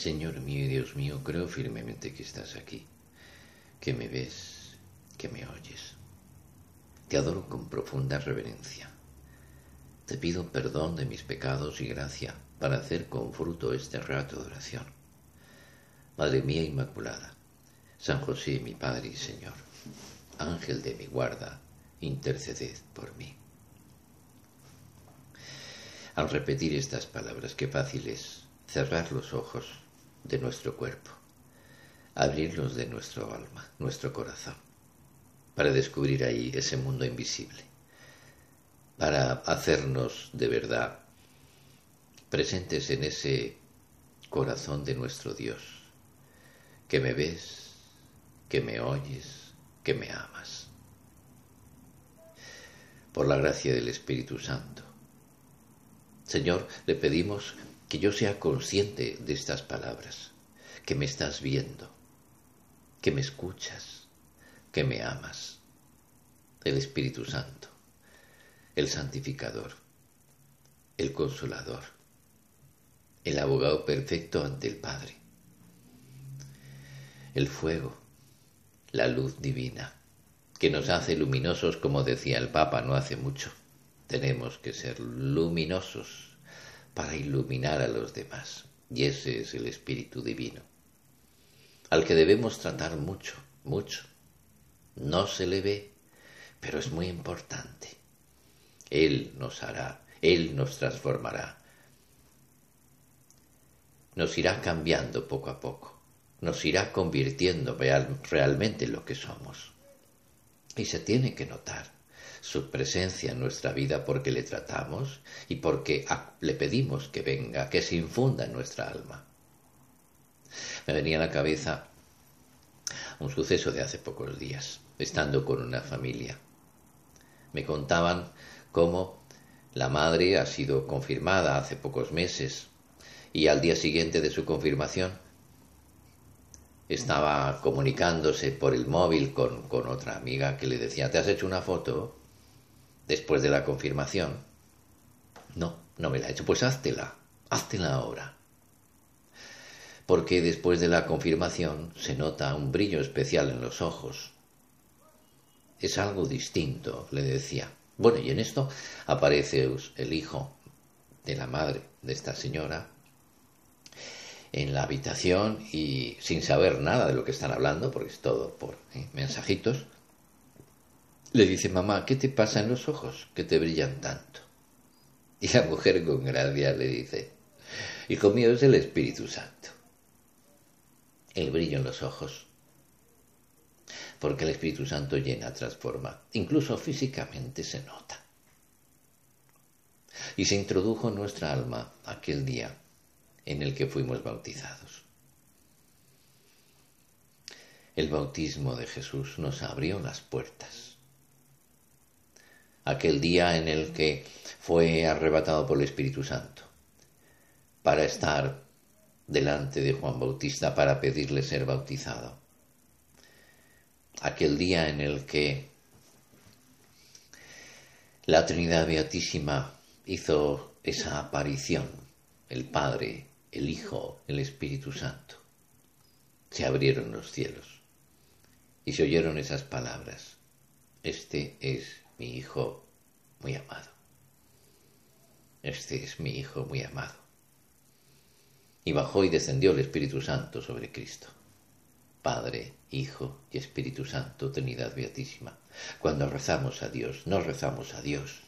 Señor mío y Dios mío, creo firmemente que estás aquí, que me ves, que me oyes. Te adoro con profunda reverencia. Te pido perdón de mis pecados y gracia para hacer con fruto este rato de oración. Madre mía Inmaculada, San José, mi Padre y Señor, Ángel de mi guarda, interceded por mí. Al repetir estas palabras, qué fácil es cerrar los ojos de nuestro cuerpo, abrirlos de nuestro alma, nuestro corazón, para descubrir ahí ese mundo invisible, para hacernos de verdad presentes en ese corazón de nuestro Dios, que me ves, que me oyes, que me amas. Por la gracia del Espíritu Santo, Señor, le pedimos que yo sea consciente de estas palabras, que me estás viendo, que me escuchas, que me amas. El Espíritu Santo, el santificador, el consolador, el abogado perfecto ante el Padre, el fuego, la luz divina, que nos hace luminosos como decía el Papa no hace mucho tenemos que ser luminosos para iluminar a los demás. Y ese es el Espíritu Divino, al que debemos tratar mucho, mucho. No se le ve, pero es muy importante. Él nos hará, Él nos transformará. Nos irá cambiando poco a poco, nos irá convirtiendo realmente en lo que somos. Y se tiene que notar su presencia en nuestra vida porque le tratamos y porque le pedimos que venga, que se infunda en nuestra alma. Me venía a la cabeza un suceso de hace pocos días, estando con una familia. Me contaban cómo la madre ha sido confirmada hace pocos meses y al día siguiente de su confirmación estaba comunicándose por el móvil con, con, otra amiga que le decía, ¿te has hecho una foto? Después de la confirmación. No, no me la he hecho. Pues háztela, háztela ahora. Porque después de la confirmación se nota un brillo especial en los ojos. Es algo distinto, le decía. Bueno, y en esto aparece el hijo de la madre de esta señora en la habitación y sin saber nada de lo que están hablando, porque es todo por ¿eh? mensajitos, le dice, mamá, ¿qué te pasa en los ojos que te brillan tanto? Y la mujer con gracia le dice, Hijo mío, es el Espíritu Santo. El brillo en los ojos. Porque el Espíritu Santo llena, transforma. Incluso físicamente se nota. Y se introdujo en nuestra alma aquel día en el que fuimos bautizados. El bautismo de Jesús nos abrió las puertas aquel día en el que fue arrebatado por el Espíritu Santo, para estar delante de Juan Bautista para pedirle ser bautizado. Aquel día en el que la Trinidad Beatísima hizo esa aparición, el Padre, el Hijo, el Espíritu Santo. Se abrieron los cielos y se oyeron esas palabras. Este es mi hijo muy amado. Este es mi hijo muy amado. Y bajó y descendió el Espíritu Santo sobre Cristo. Padre, Hijo y Espíritu Santo, Trinidad Beatísima. Cuando rezamos a Dios, no rezamos a Dios,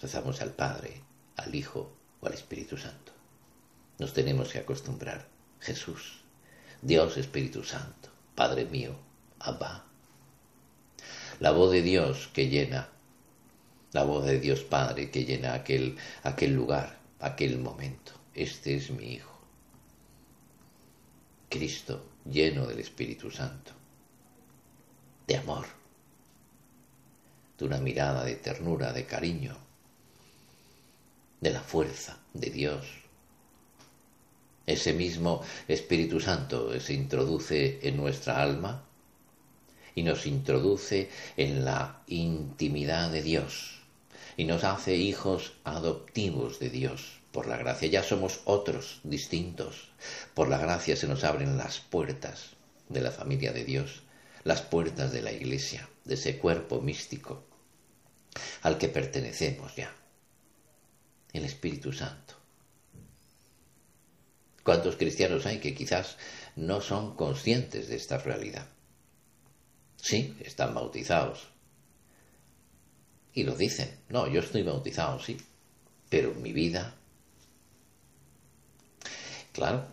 rezamos al Padre, al Hijo o al Espíritu Santo. Nos tenemos que acostumbrar. Jesús, Dios Espíritu Santo, Padre mío, Abba, la voz de Dios que llena, la voz de Dios Padre que llena aquel, aquel lugar, aquel momento. Este es mi Hijo. Cristo lleno del Espíritu Santo, de amor, de una mirada de ternura, de cariño, de la fuerza de Dios. Ese mismo Espíritu Santo se introduce en nuestra alma y nos introduce en la intimidad de Dios y nos hace hijos adoptivos de Dios. Por la gracia ya somos otros, distintos. Por la gracia se nos abren las puertas de la familia de Dios, las puertas de la iglesia, de ese cuerpo místico al que pertenecemos ya, el Espíritu Santo. ¿Cuántos cristianos hay que quizás no son conscientes de esta realidad? Sí, están bautizados. Y lo dicen. No, yo estoy bautizado, sí. Pero mi vida... Claro,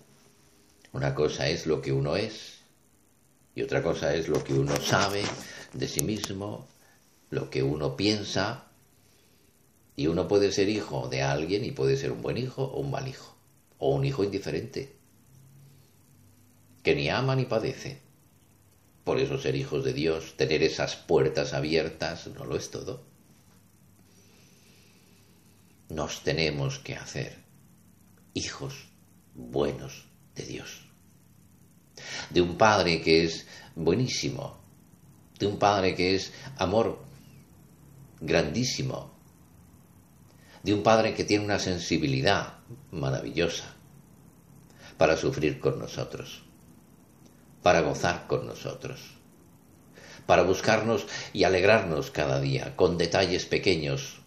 una cosa es lo que uno es y otra cosa es lo que uno sabe de sí mismo, lo que uno piensa. Y uno puede ser hijo de alguien y puede ser un buen hijo o un mal hijo o un hijo indiferente, que ni ama ni padece. Por eso ser hijos de Dios, tener esas puertas abiertas, no lo es todo. Nos tenemos que hacer hijos buenos de Dios. De un Padre que es buenísimo, de un Padre que es amor grandísimo, de un Padre que tiene una sensibilidad maravillosa para sufrir con nosotros, para gozar con nosotros, para buscarnos y alegrarnos cada día con detalles pequeños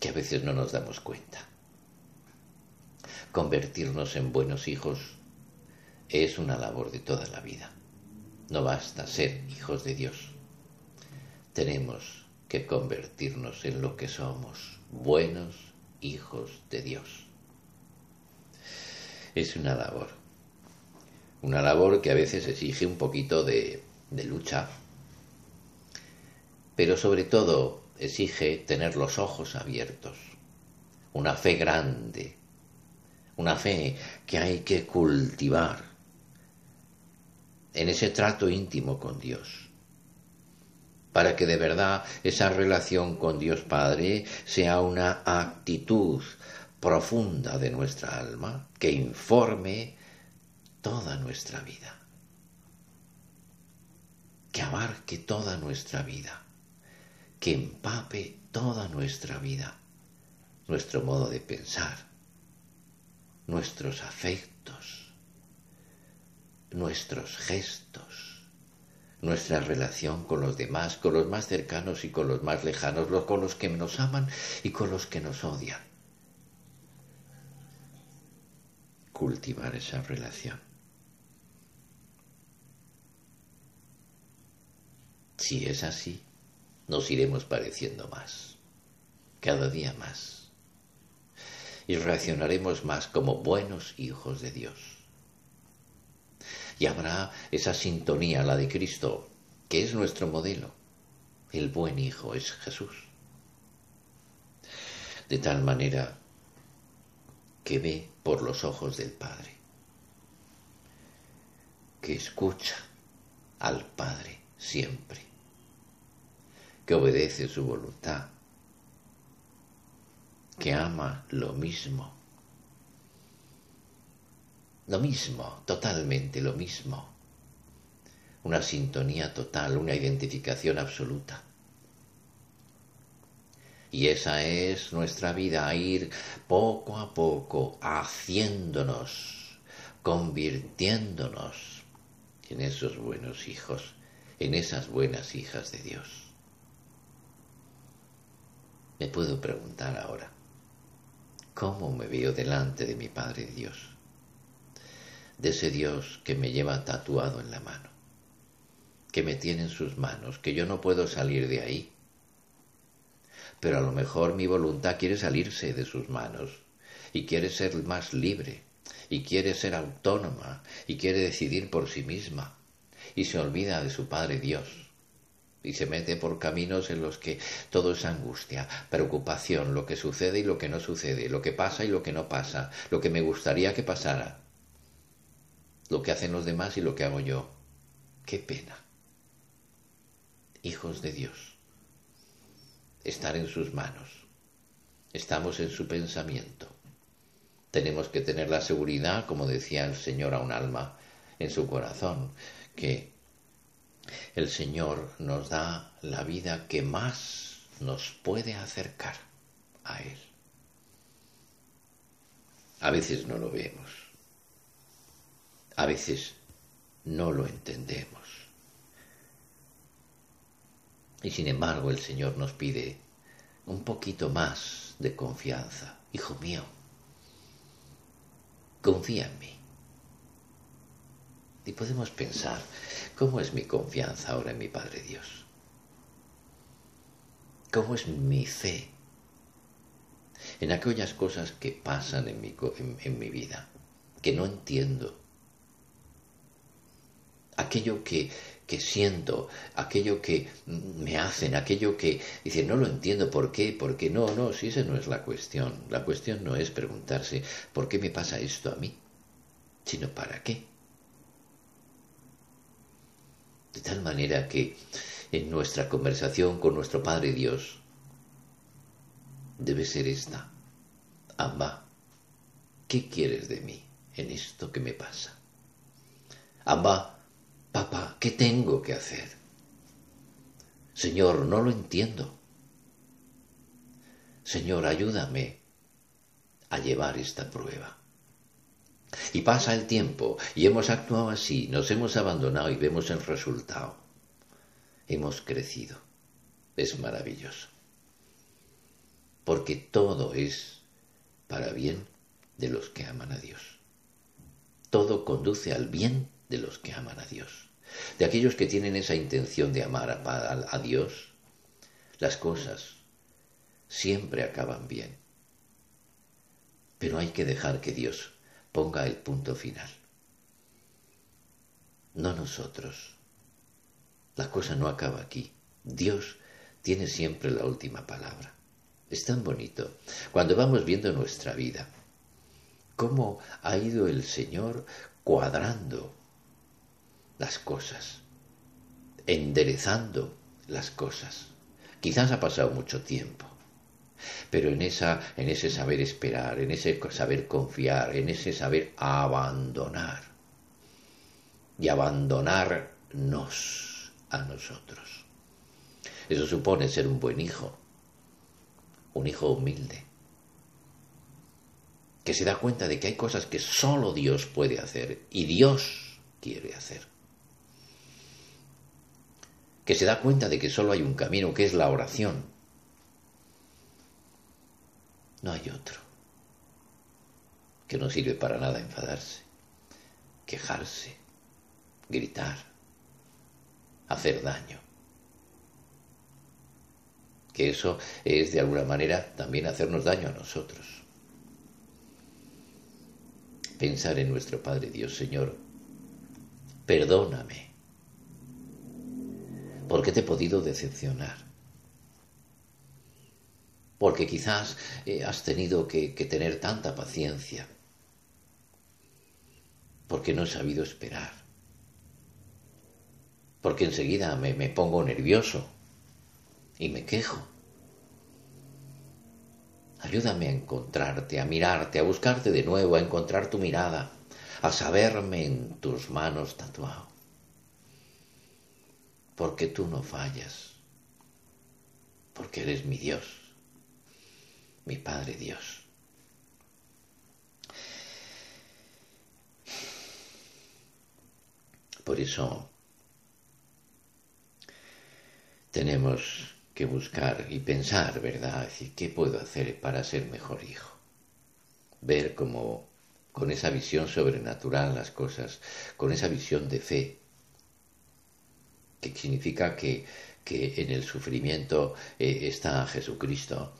que a veces no nos damos cuenta. Convertirnos en buenos hijos es una labor de toda la vida. No basta ser hijos de Dios. Tenemos que convertirnos en lo que somos, buenos hijos de Dios. Es una labor, una labor que a veces exige un poquito de, lucha, pero sobre todo exige tener los ojos abiertos, una fe grande, una fe que hay que cultivar en ese trato íntimo con Dios para que de verdad esa relación con Dios Padre sea una actitud profunda de nuestra alma que informe toda nuestra vida, que abarque toda nuestra vida, que empape toda nuestra vida, nuestro modo de pensar, nuestros afectos, nuestros gestos, nuestra relación con los demás, con los más cercanos y con los más lejanos, los con los que nos aman y con los que nos odian. Cultivar esa relación. Si es así, nos iremos pareciendo más, cada día más, y reaccionaremos más como buenos hijos de Dios y habrá esa sintonía, la de Cristo, que es nuestro modelo. El buen Hijo es Jesús. De tal manera que ve por los ojos del Padre, que escucha al Padre siempre, que obedece su voluntad, que ama lo mismo lo mismo, totalmente lo mismo. Una sintonía total, una identificación absoluta. Y esa es nuestra vida, ir poco a poco haciéndonos, convirtiéndonos en esos buenos hijos, en esas buenas hijas de Dios. Me puedo preguntar ahora, ¿cómo me veo delante de mi Padre Dios? de ese Dios que me lleva tatuado en la mano, que me tiene en sus manos, que yo no puedo salir de ahí. Pero a lo mejor mi voluntad quiere salirse de sus manos y quiere ser más libre y quiere ser autónoma y quiere decidir por sí misma y se olvida de su Padre Dios y se mete por caminos en los que todo es angustia, preocupación, lo que sucede y lo que no sucede, lo que pasa y lo que no pasa, lo que me gustaría que pasara lo que hacen los demás y lo que hago yo. Qué pena. Hijos de Dios. Estar en sus manos. Estamos en su pensamiento. Tenemos que tener la seguridad, como decía el Señor a un alma en su corazón, que el Señor nos da la vida que más nos puede acercar a Él. A veces no lo vemos. A veces no lo entendemos. Y sin embargo el Señor nos pide un poquito más de confianza. Hijo mío, confía en mí. Y podemos pensar, ¿cómo es mi confianza ahora en mi Padre Dios? ¿Cómo es mi fe en aquellas cosas que pasan en mi, en mi vida, que no entiendo? Aquello que, que siento, aquello que me hacen, aquello que dice, no lo entiendo, ¿por qué? ¿Por qué? No, no, si esa no es la cuestión. La cuestión no es preguntarse, ¿por qué me pasa esto a mí? Sino, ¿para qué? De tal manera que en nuestra conversación con nuestro Padre Dios debe ser esta. Amba, ¿qué quieres de mí en esto que me pasa? Amba, papá, ¿qué tengo que hacer? Señor, no lo entiendo. Señor, ayúdame a llevar esta prueba. Y pasa el tiempo y hemos actuado así, nos hemos abandonado y vemos el resultado. Hemos crecido. Es maravilloso. Porque todo es para bien de los que aman a Dios. Todo conduce al bien de los que aman a Dios. De aquellos que tienen esa intención de amar a, Dios, las cosas siempre acaban bien. Pero hay que dejar que Dios ponga el punto final. No nosotros. La cosa no acaba aquí. Dios tiene siempre la última palabra. Es tan bonito cuando vamos viendo nuestra vida, cómo ha ido el Señor cuadrando las cosas, enderezando las cosas. Quizás ha pasado mucho tiempo, pero en, esa, en ese saber esperar, en ese saber confiar, en ese saber abandonar y abandonarnos a nosotros. Eso supone ser un buen hijo, un hijo humilde, que se da cuenta de que hay cosas que solo Dios puede hacer y Dios quiere hacer. Que se da cuenta de que solo hay un camino que es la oración no hay otro. Que no sirve para nada enfadarse, quejarse, gritar, hacer daño. Que eso es de alguna manera también hacernos daño a nosotros. Pensar en nuestro Padre Dios, Señor, perdóname, porque te he podido decepcionar porque quizás eh, has tenido que, tener tanta paciencia, porque no he sabido esperar, porque enseguida me, me pongo nervioso y me quejo. Ayúdame a encontrarte, a mirarte, a buscarte de nuevo, a encontrar tu mirada, a saberme en tus manos tatuado. Porque tú no fallas, porque eres mi Dios mi Padre Dios. Por eso tenemos que buscar y pensar, ¿verdad? Decir, ¿qué puedo hacer para ser mejor hijo? Ver cómo con esa visión sobrenatural las cosas, con esa visión de fe, que significa que, que en el sufrimiento eh, está Jesucristo,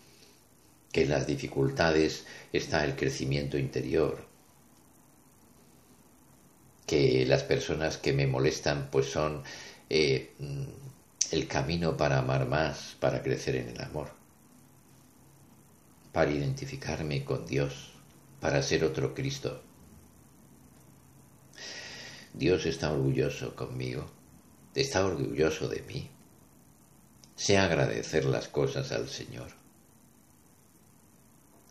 que en las dificultades está el crecimiento interior, que las personas que me molestan pues son eh, el camino para amar más, para crecer en el amor, para identificarme con Dios, para ser otro Cristo. Dios está orgulloso conmigo, está orgulloso de mí. Sé agradecer las cosas al Señor.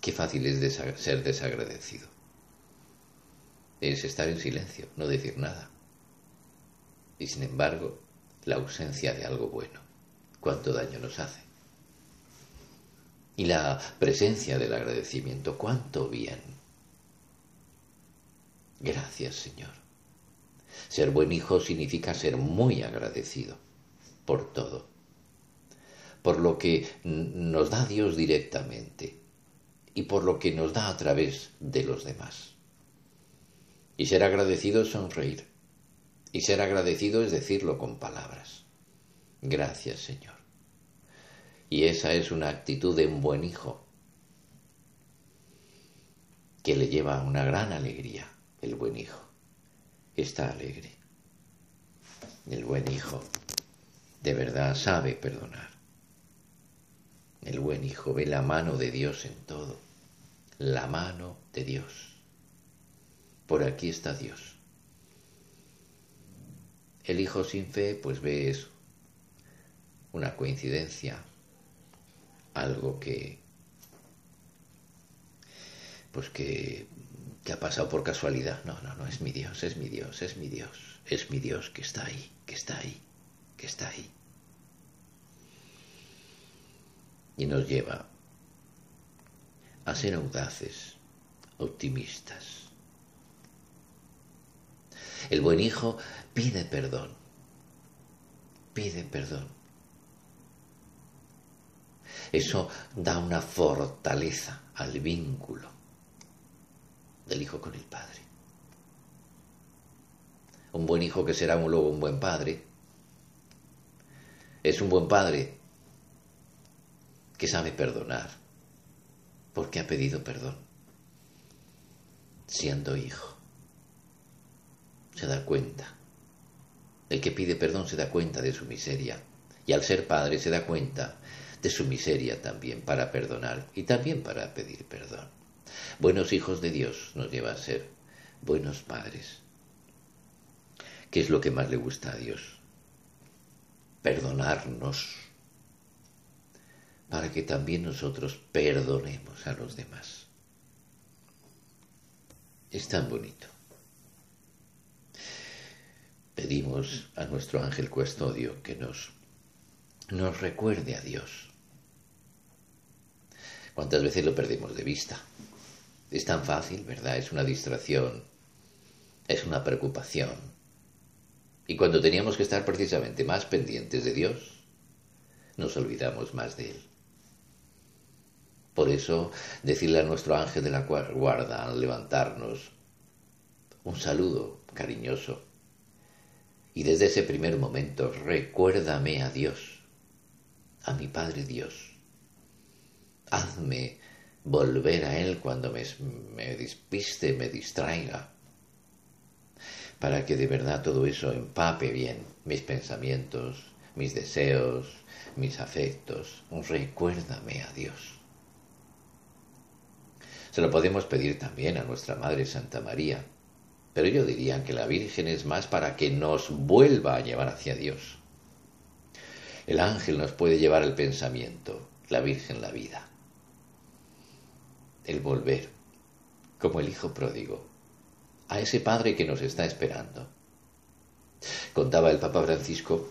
Qué fácil es ser desagradecido. Es estar en silencio, no decir nada. Y sin embargo, la ausencia de algo bueno, cuánto daño nos hace. Y la presencia del agradecimiento, cuánto bien Gracias, Señor. Ser buen hijo significa ser muy agradecido por todo, por lo que nos da Dios directamente y por lo que nos da a través de los demás. Y ser agradecido es sonreír. Y ser agradecido es decirlo con palabras. Gracias, Señor. Y esa es una actitud de un buen hijo que le lleva una gran alegría, el buen hijo. Está alegre. El buen hijo de verdad sabe perdonar. El buen hijo ve la mano de Dios en todo. La mano de Dios. Por aquí está Dios. El hijo sin fe pues ve eso. Una coincidencia. Algo que pues que, que ha pasado por casualidad. No, no, no, es mi Dios, es mi Dios, es mi Dios, es mi Dios que está ahí, que está ahí, que está ahí. Y nos lleva a ser audaces, optimistas. El buen hijo pide perdón, pide perdón. Eso da una fortaleza al vínculo del hijo con el padre. Un buen hijo que será luego un buen padre es un buen padre que sabe perdonar porque ha pedido perdón siendo hijo. Se da cuenta. El que pide perdón se da cuenta de su miseria y al ser padre se da cuenta de su miseria también para perdonar y también para pedir perdón. Buenos hijos de Dios nos lleva a ser buenos padres. ¿Qué es lo que más le gusta a Dios? Perdonarnos para que también nosotros perdonemos a los demás. Es tan bonito. Pedimos a nuestro ángel custodio que nos, nos recuerde a Dios. ¿Cuántas veces lo perdemos de vista? Es tan fácil, ¿verdad? Es una distracción, es una preocupación. Y cuando teníamos que estar precisamente más pendientes de Dios, nos olvidamos más de Él. Por eso, decirle a nuestro ángel de la guarda al levantarnos un saludo cariñoso. Y desde ese primer momento, recuérdame a Dios, a mi Padre Dios. Hazme volver a Él cuando me, me despiste, me distraiga, para que de verdad todo eso empape bien mis pensamientos, mis deseos, mis afectos. Recuérdame a Dios. Se lo podemos pedir también a nuestra Madre Santa María, pero yo diría que la Virgen es más para que nos vuelva a llevar hacia Dios. El ángel nos puede llevar el pensamiento, la Virgen la vida el volver, como el hijo pródigo, a ese padre que nos está esperando. Contaba el Papa Francisco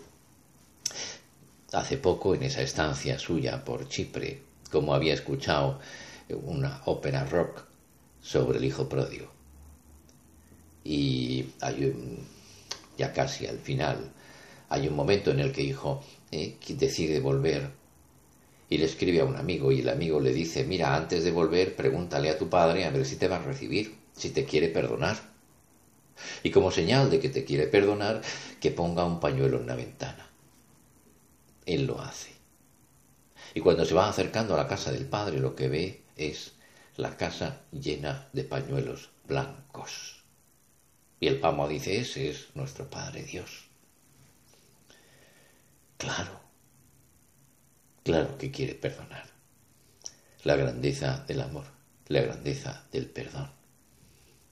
hace poco en esa estancia suya por Chipre, como había escuchado una ópera rock sobre el hijo pródigo. Y hay ya casi al final, hay un momento en el que hijo eh, decide volver y le escribe a un amigo y el amigo le dice, mira, antes de volver, pregúntale a tu padre a ver si te va a recibir, si te quiere perdonar. Y como señal de que te quiere perdonar, que ponga un pañuelo en la ventana. Él lo hace. Y cuando se va acercando a la casa del padre, lo que ve es la casa llena de pañuelos blancos. Y el pamo dice, ese es nuestro Padre Dios. Claro, Claro que quiere perdonar. La grandeza del amor, la grandeza del perdón.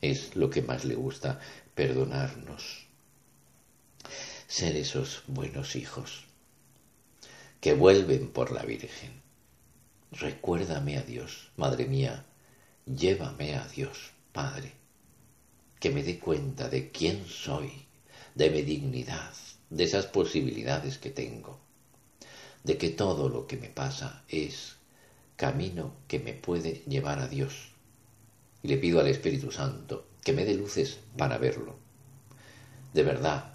Es lo que más le gusta, perdonarnos. Ser esos buenos hijos que vuelven por la Virgen. Recuérdame a Dios, Madre mía, llévame a Dios, Padre, que me dé cuenta de quién soy, de mi dignidad, de esas posibilidades que tengo de que todo lo que me pasa es camino que me puede llevar a Dios. Y le pido al Espíritu Santo que me dé luces para verlo. De verdad,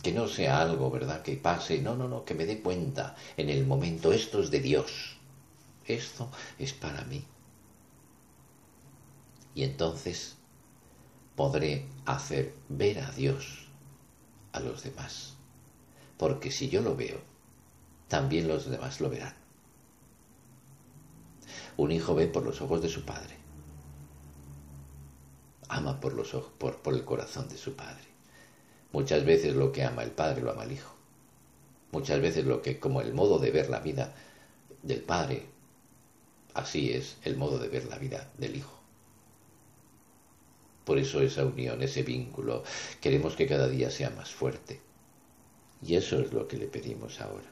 que no sea algo, ¿verdad?, que pase, no, no, no, que me dé cuenta en el momento, esto es de Dios, esto es para mí. Y entonces podré hacer ver a Dios a los demás. Porque si yo lo veo, también los demás lo verán. Un hijo ve por los ojos de su padre. Ama por los ojos, por, por el corazón de su padre. Muchas veces lo que ama el padre lo ama el hijo. Muchas veces lo que, como el modo de ver la vida del padre, así es el modo de ver la vida del hijo. Por eso esa unión, ese vínculo, queremos que cada día sea más fuerte. Y eso es lo que le pedimos ahora.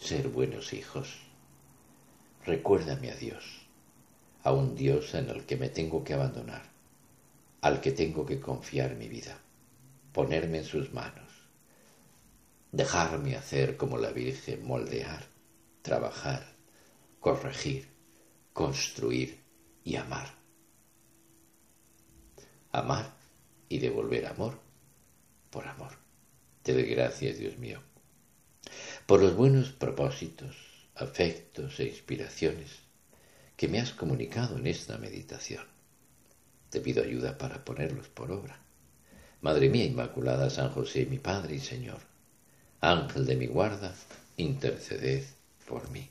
Ser buenos hijos. Recuérdame a Dios, a un Dios en el que me tengo que abandonar, al que tengo que confiar mi vida, ponerme en sus manos, dejarme hacer como la Virgen, moldear, trabajar, corregir, construir y amar amar y devolver amor por amor. Te doy gracias, Dios mío, por los buenos propósitos, afectos e inspiraciones que me has comunicado en esta meditación. Te pido ayuda para ponerlos por obra. Madre mía Inmaculada, San José, mi Padre y Señor, Ángel de mi guarda, interceded por mí.